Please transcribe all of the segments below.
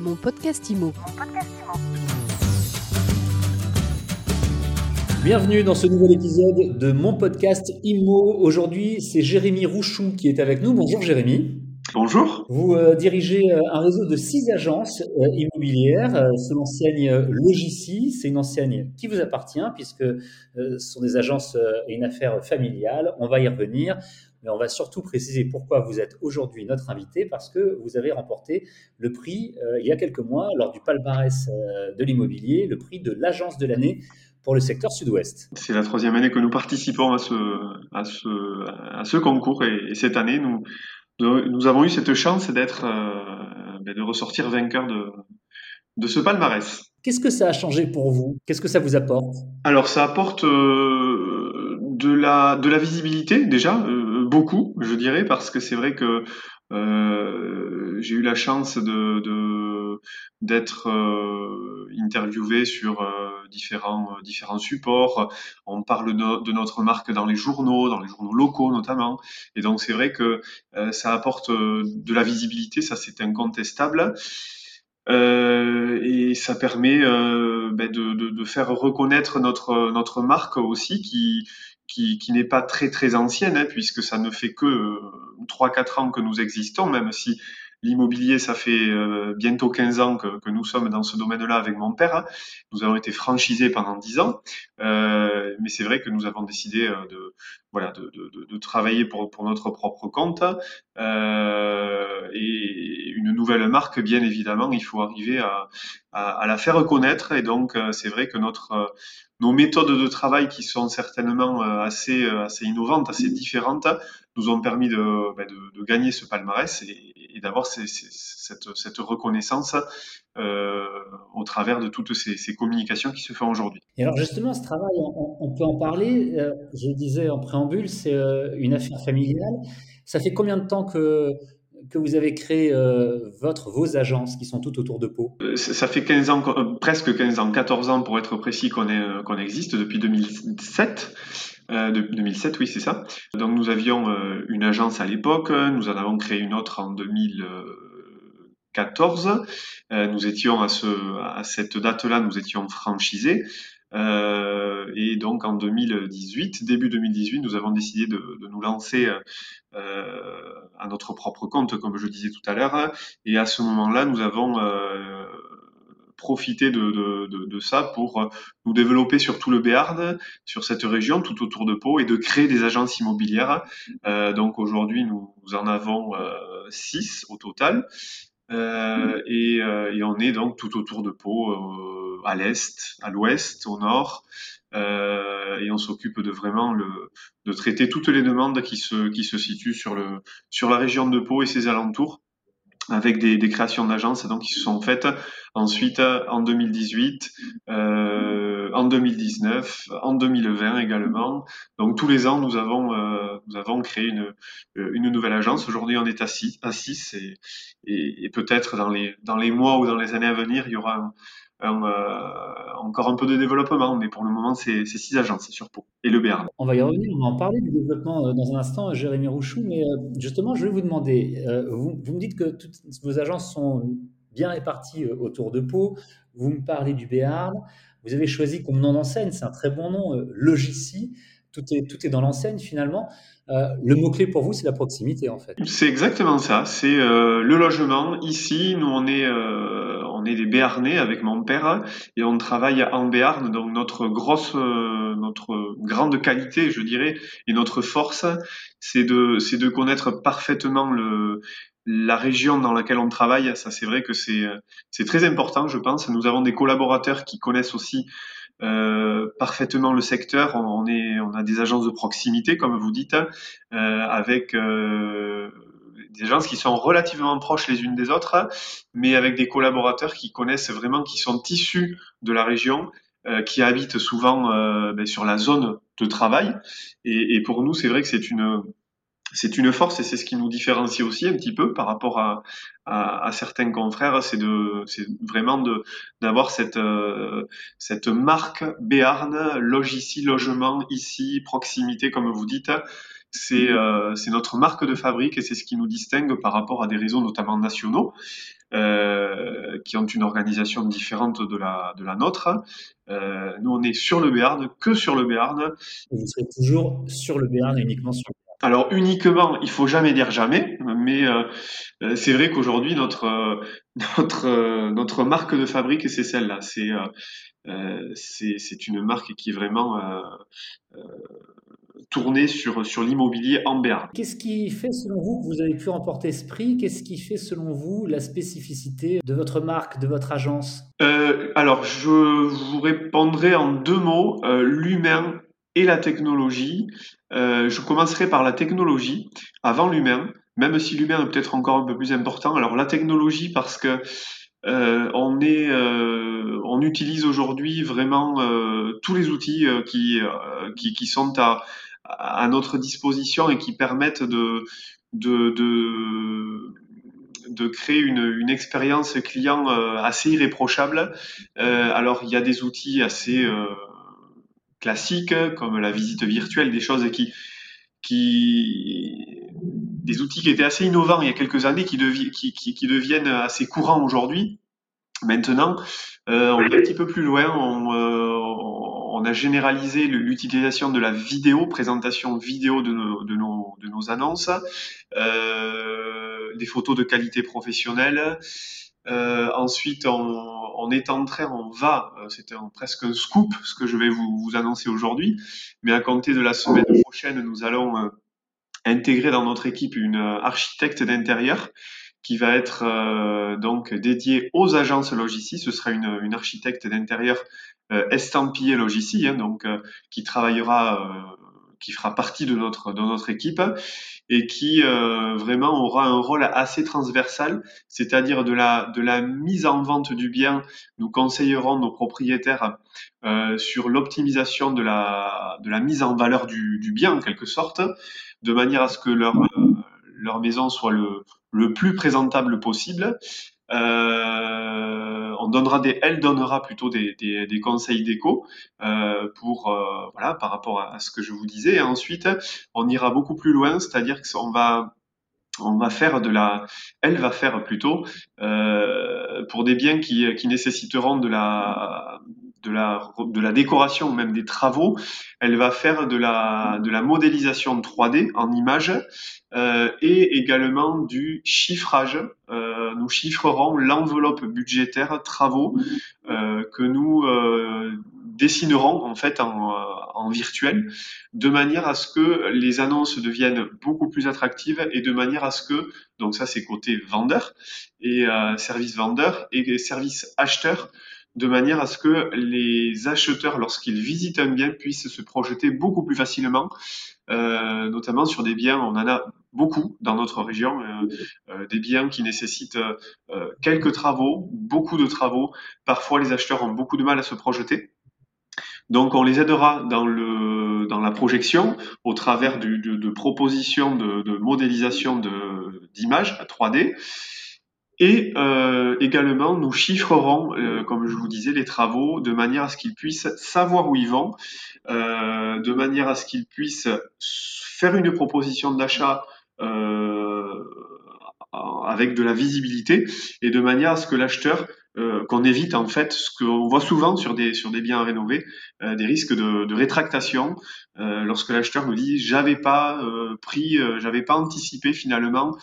Mon podcast IMO. Bienvenue dans ce nouvel épisode de mon podcast IMO. Aujourd'hui, c'est Jérémy Rouchou qui est avec nous. Bonjour Jérémy. Bonjour. Vous euh, dirigez euh, un réseau de six agences euh, immobilières euh, sous l'enseigne Logici. C'est une enseigne qui vous appartient puisque ce sont des agences et une affaire familiale. On va y revenir. Mais on va surtout préciser pourquoi vous êtes aujourd'hui notre invité, parce que vous avez remporté le prix il y a quelques mois lors du palmarès de l'immobilier, le prix de l'agence de l'année pour le secteur sud-ouest. C'est la troisième année que nous participons à ce, à ce, à ce concours et, et cette année, nous, nous avons eu cette chance d'être, euh, de ressortir vainqueur de, de ce palmarès. Qu'est-ce que ça a changé pour vous? Qu'est-ce que ça vous apporte? Alors, ça apporte euh, de, la, de la visibilité déjà, euh, beaucoup, je dirais, parce que c'est vrai que euh, j'ai eu la chance de, d'être euh, interviewé sur euh, différents euh, différents supports. On parle de, notre marque dans les journaux, dans les journaux locaux notamment. Et donc c'est vrai que euh, ça apporte de la visibilité, ça c'est incontestable. Euh, et ça permet ben de, de, de, faire reconnaître notre notre marque aussi qui qui, qui n'est pas très très ancienne hein, puisque ça ne fait que trois euh, quatre ans que nous existons même si l'immobilier ça fait euh, bientôt 15 ans que, que, nous sommes dans ce domaine-là avec mon père hein. nous avons été franchisés pendant 10 ans euh, mais c'est vrai que nous avons décidé euh, de voilà de, de, de travailler pour, pour notre propre compte euh, et une nouvelle marque bien évidemment il faut arriver à, à, à la faire connaître et donc c'est vrai que notre nos méthodes de travail qui sont certainement euh, assez, euh, assez innovantes, assez différentes, nous ont permis de, ben de, gagner ce palmarès et, d'avoir cette, cette, reconnaissance euh, au travers de toutes ces, communications qui se font aujourd'hui. Et alors justement, ce travail, on, peut en parler. Je disais en préambule, c'est une affaire familiale. Ça fait combien de temps que que vous avez créé euh, votre, vos agences qui sont toutes autour de Pau? Ça fait 15 ans, euh, presque 15 ans, 14 ans pour être précis qu'on euh, existe depuis 2007. Euh, de, 2007, oui, c'est ça. Donc nous avions euh, une agence à l'époque, nous en avons créé une autre en 2014. Euh, nous étions à, ce, à cette date-là, nous étions franchisés. Euh, et donc en 2018, début 2018, nous avons décidé de, de nous lancer euh, à notre propre compte, comme je disais tout à l'heure. Et à ce moment-là, nous avons euh, profité de, de, de, ça pour nous développer sur tout le Béarn, sur cette région, tout autour de Pau, et de créer des agences immobilières. Euh, donc aujourd'hui, nous, nous, en avons euh, six au total. Euh, et, euh, et, on est donc tout autour de Pau, euh, à l'est, à l'ouest, au nord, et on s'occupe de vraiment le, de traiter toutes les demandes qui se, qui se situent sur, le, sur la région de Pau et ses alentours avec des, créations d'agences qui se sont faites ensuite en 2018, euh, en 2019, en 2020 également. Donc tous les ans nous avons euh, créé une une nouvelle agence. Aujourd'hui on est à 6 à 6 et, peut-être dans les mois ou dans les années à venir il y aura euh, encore un peu de développement, mais pour le moment, c'est six agences sur Pau et le Béarn. On va y revenir, on va en parler du développement euh, dans un instant, Jérémy Rouchou, mais euh, justement, je vais vous demander, vous, vous me dites que toutes vos agences sont bien réparties autour de Pau, vous me parlez du Béarn, vous avez choisi comme nom d'enseigne, c'est un très bon nom, Logici, tout est, tout est dans l'enseigne finalement. Euh, le mot-clé pour vous, c'est la proximité en fait. C'est exactement ça, c'est euh, le logement. Ici, nous, on est, euh, on est des Béarnais avec mon père et on travaille en Béarn. Donc notre grosse, euh, notre grande qualité, je dirais, et notre force, c'est de, connaître parfaitement la région dans laquelle on travaille. Ça, c'est vrai que c'est, très important, je pense. Nous avons des collaborateurs qui connaissent aussi euh, parfaitement le secteur. On, a des agences de proximité, comme vous dites, euh, avec euh, des agences qui sont relativement proches les unes des autres, mais avec des collaborateurs qui connaissent vraiment, qui sont issus de la région, qui habitent souvent euh, ben, sur la zone de travail. Et, et pour nous, c'est vrai que c'est une c'est une force et c'est ce qui nous différencie aussi un petit peu par rapport à, à, à certains confrères, c'est de, c'est vraiment de d'avoir cette euh, cette marque Béarn, loge ici, logement ici, proximité comme vous dites. C'est euh, c'est notre marque de fabrique et c'est ce qui nous distingue par rapport à des réseaux notamment nationaux. Euh, qui ont une organisation différente de la, de la nôtre. nous, on est sur le Béarn, que sur le Béarn. vous serez toujours sur le Béarn et uniquement sur le Béarn. Alors uniquement, il faut jamais dire jamais, mais c'est vrai qu'aujourd'hui notre notre notre marque de fabrique c'est celle-là. C'est c'est une marque qui est vraiment tourner sur, sur l'immobilier en Béarn. Qu'est-ce qui fait selon vous que vous avez pu remporter ce prix? Qu'est-ce qui fait selon vous la spécificité de votre marque, de votre agence? Euh, Alors, je vous répondrai en deux mots, euh, l'humain et la technologie. Euh, je commencerai par la technologie avant l'humain, même si l'humain est peut-être encore un peu plus important. Alors la technologie parce que euh, on est, euh, on utilise aujourd'hui vraiment euh, tous les outils qui, qui, qui sont à, à notre disposition et qui permettent de, de, de, de créer une, une, expérience client euh, assez irréprochable. Euh, alors, il y a des outils assez euh, classiques, comme la visite virtuelle, des choses qui, qui, des outils qui étaient assez innovants il y a quelques années, qui, devi, qui, qui, qui deviennent assez courants aujourd'hui. Maintenant, euh, on est un petit peu plus loin. On, on a généralisé l'utilisation de la vidéo, présentation vidéo de nos, annonces, euh, des photos de qualité professionnelle. Euh, ensuite, on, on, est en train, on va, euh, c'était presque un scoop ce que je vais vous, annoncer aujourd'hui, mais à compter de la semaine prochaine, nous allons intégrer dans notre équipe une architecte d'intérieur qui va être euh, donc dédiée aux agences Logici. Ce sera une, une architecte d'intérieur euh, estampillé Logici, hein, donc euh, qui travaillera, euh, qui fera partie de notre de notre équipe et qui vraiment aura un rôle assez transversal, c'est-à-dire de la de la mise en vente du bien. Nous conseillerons nos propriétaires sur l'optimisation de la de la mise en valeur du, du bien en quelque sorte, de manière à ce que leur leur maison soit le, le plus présentable possible. Euh, on donnera des, elle donnera plutôt des, des, conseils d'éco euh, pour euh, voilà par rapport à, ce que je vous disais. Et ensuite, on ira beaucoup plus loin, c'est-à-dire qu'on va on va faire de la, elle va faire plutôt euh, pour des biens qui, qui nécessiteront de la de la, de la décoration, même des travaux. Elle va faire de la, de la modélisation 3D en images euh, et également du chiffrage. Euh, nous chiffrerons l'enveloppe budgétaire travaux euh, que nous dessinerons en fait en, en, virtuel, de manière à ce que les annonces deviennent beaucoup plus attractives et de manière à ce que, donc ça c'est côté vendeur et service vendeur et service acheteur, de manière à ce que les acheteurs, lorsqu'ils visitent un bien, puissent se projeter beaucoup plus facilement, euh, notamment sur des biens, on en a beaucoup dans notre région, euh, euh, des biens qui nécessitent euh, quelques travaux, beaucoup de travaux. Parfois, les acheteurs ont beaucoup de mal à se projeter. Donc, on les aidera dans, le, dans la projection au travers du, de, de, propositions de, de modélisation d'images à 3D. Et euh, également, nous chiffrerons, euh, comme je vous disais, les travaux de manière à ce qu'ils puissent savoir où ils vont, euh, de manière à ce qu'ils puissent faire une proposition d'achat avec de la visibilité et de manière à ce que l'acheteur euh, qu'on évite en fait ce qu'on voit souvent sur des sur des biens à rénover, euh, des risques de, de rétractation euh, lorsque l'acheteur nous dit j'avais pas euh, pris, euh, j'avais pas anticipé finalement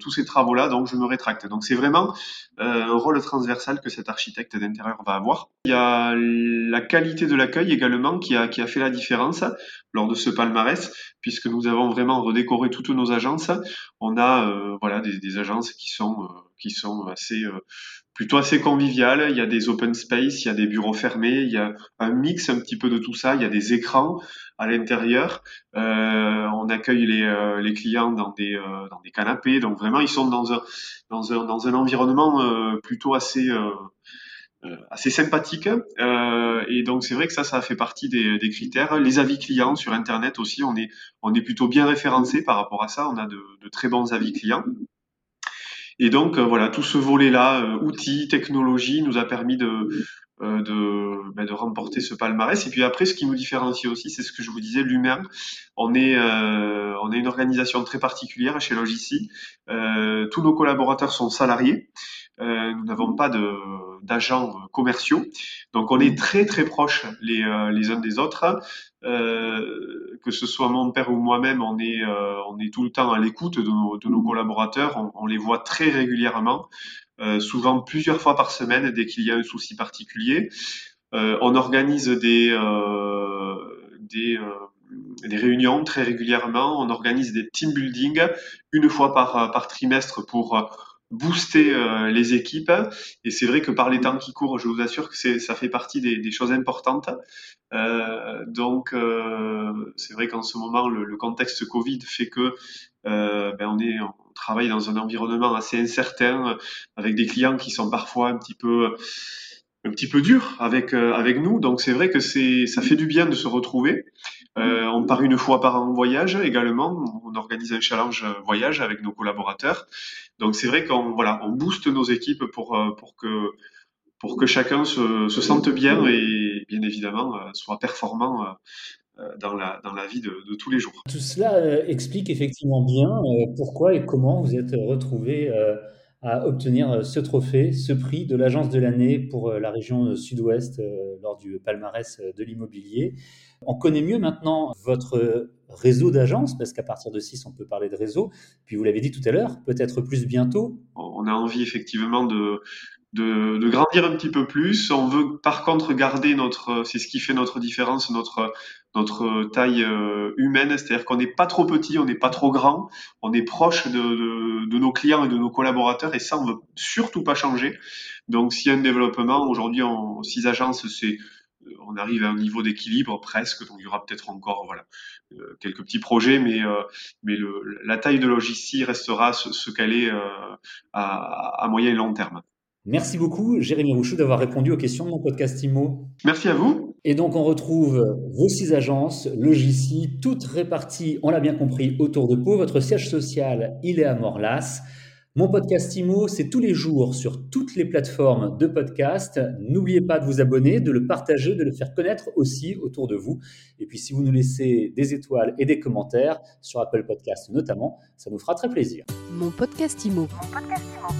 tous ces travaux là, donc je me rétracte. Donc c'est vraiment un rôle transversal que cet architecte d'intérieur va avoir. Il y a la qualité de l'accueil également qui a qui a fait la différence lors de ce palmarès puisque nous avons vraiment redécoré toutes nos agences. On a voilà des, des, agences qui sont qui sont assez plutôt assez convivial. Il y a des open space, il y a des bureaux fermés, il y a un mix un petit peu de tout ça. Il y a des écrans à l'intérieur. Euh, on accueille les, euh, les, clients dans des, euh, dans des canapés. Donc vraiment, ils sont dans un, dans un, dans un environnement euh, plutôt assez euh, assez sympathique. et donc c'est vrai que ça, ça fait partie des, des, critères. Les avis clients sur Internet aussi, on est, on est plutôt bien référencé par rapport à ça. On a de, de très bons avis clients. Et donc euh, voilà, tout ce volet-là, euh, outils, technologie, nous a permis de, de, ben, de, remporter ce palmarès. Et puis après, ce qui nous différencie aussi, c'est ce que je vous disais, l'humain. On est, euh, on est une organisation très particulière chez Logici. Euh, tous nos collaborateurs sont salariés. Euh, nous n'avons pas d'agents commerciaux. Donc on est très très proches les, euh, les uns des autres. Euh, que ce soit mon père ou moi-même, on est, euh, on est tout le temps à l'écoute de nos, de nos collaborateurs. On, on, les voit très régulièrement, souvent plusieurs fois par semaine dès qu'il y a un souci particulier. on organise des, des des réunions très régulièrement. On organise des team building une fois par, par trimestre pour booster euh, les équipes. Et c'est vrai que par les temps qui courent, je vous assure que ça fait partie des, des choses importantes. Euh, donc, euh, c'est vrai qu'en ce moment, le, le, contexte Covid fait que euh, ben on, est, on travaille dans un environnement assez incertain, avec des clients qui sont parfois un petit peu un petit peu dur avec avec nous. Donc c'est vrai que c'est ça fait du bien de se retrouver. Euh, on part une fois par an en voyage également. On organise un challenge voyage avec nos collaborateurs. Donc c'est vrai qu'on voilà, on booste nos équipes pour euh, pour que pour que chacun se, se sente bien et bien évidemment euh, soit performant dans la, dans la vie de, de tous les jours. Tout cela explique effectivement bien pourquoi et comment vous êtes retrouvé à obtenir ce trophée, ce prix de l'agence de l'année pour la région sud-ouest lors du palmarès de l'immobilier. On connaît mieux maintenant votre réseau d'agences, parce qu'à partir de 6, on peut parler de réseau. Puis vous l'avez dit tout à l'heure, peut-être plus bientôt. On a envie effectivement de, de, de, grandir un petit peu plus. On veut par contre garder notre, c'est ce qui fait notre différence, notre, notre taille euh, humaine, c'est-à-dire qu'on n'est pas trop petit, on n'est pas trop grand, on est proche de, de, de, nos clients et de nos collaborateurs et ça on veut surtout pas changer. Donc s'il y a un développement, aujourd'hui en six agences, c'est on arrive à un niveau d'équilibre presque, donc il y aura peut-être encore voilà euh, quelques petits projets, mais euh, mais le, la taille de Logissi restera ce, ce qu'elle est euh, à, à, moyen et long terme. Merci beaucoup, Jérémy Rouchou, d'avoir répondu aux questions de mon podcast IMO. Merci à vous. Et donc, on retrouve vos six agences, Logissi, toutes réparties, on l'a bien compris, autour de Pau. Votre siège social, il est à Morlas. Mon podcast IMO, c'est tous les jours sur toutes les plateformes de podcast. N'oubliez pas de vous abonner, de le partager, de le faire connaître aussi autour de vous. Et puis si vous nous laissez des étoiles et des commentaires sur Apple Podcast notamment, ça nous fera très plaisir. Mon podcast IMO. Mon podcast IMO.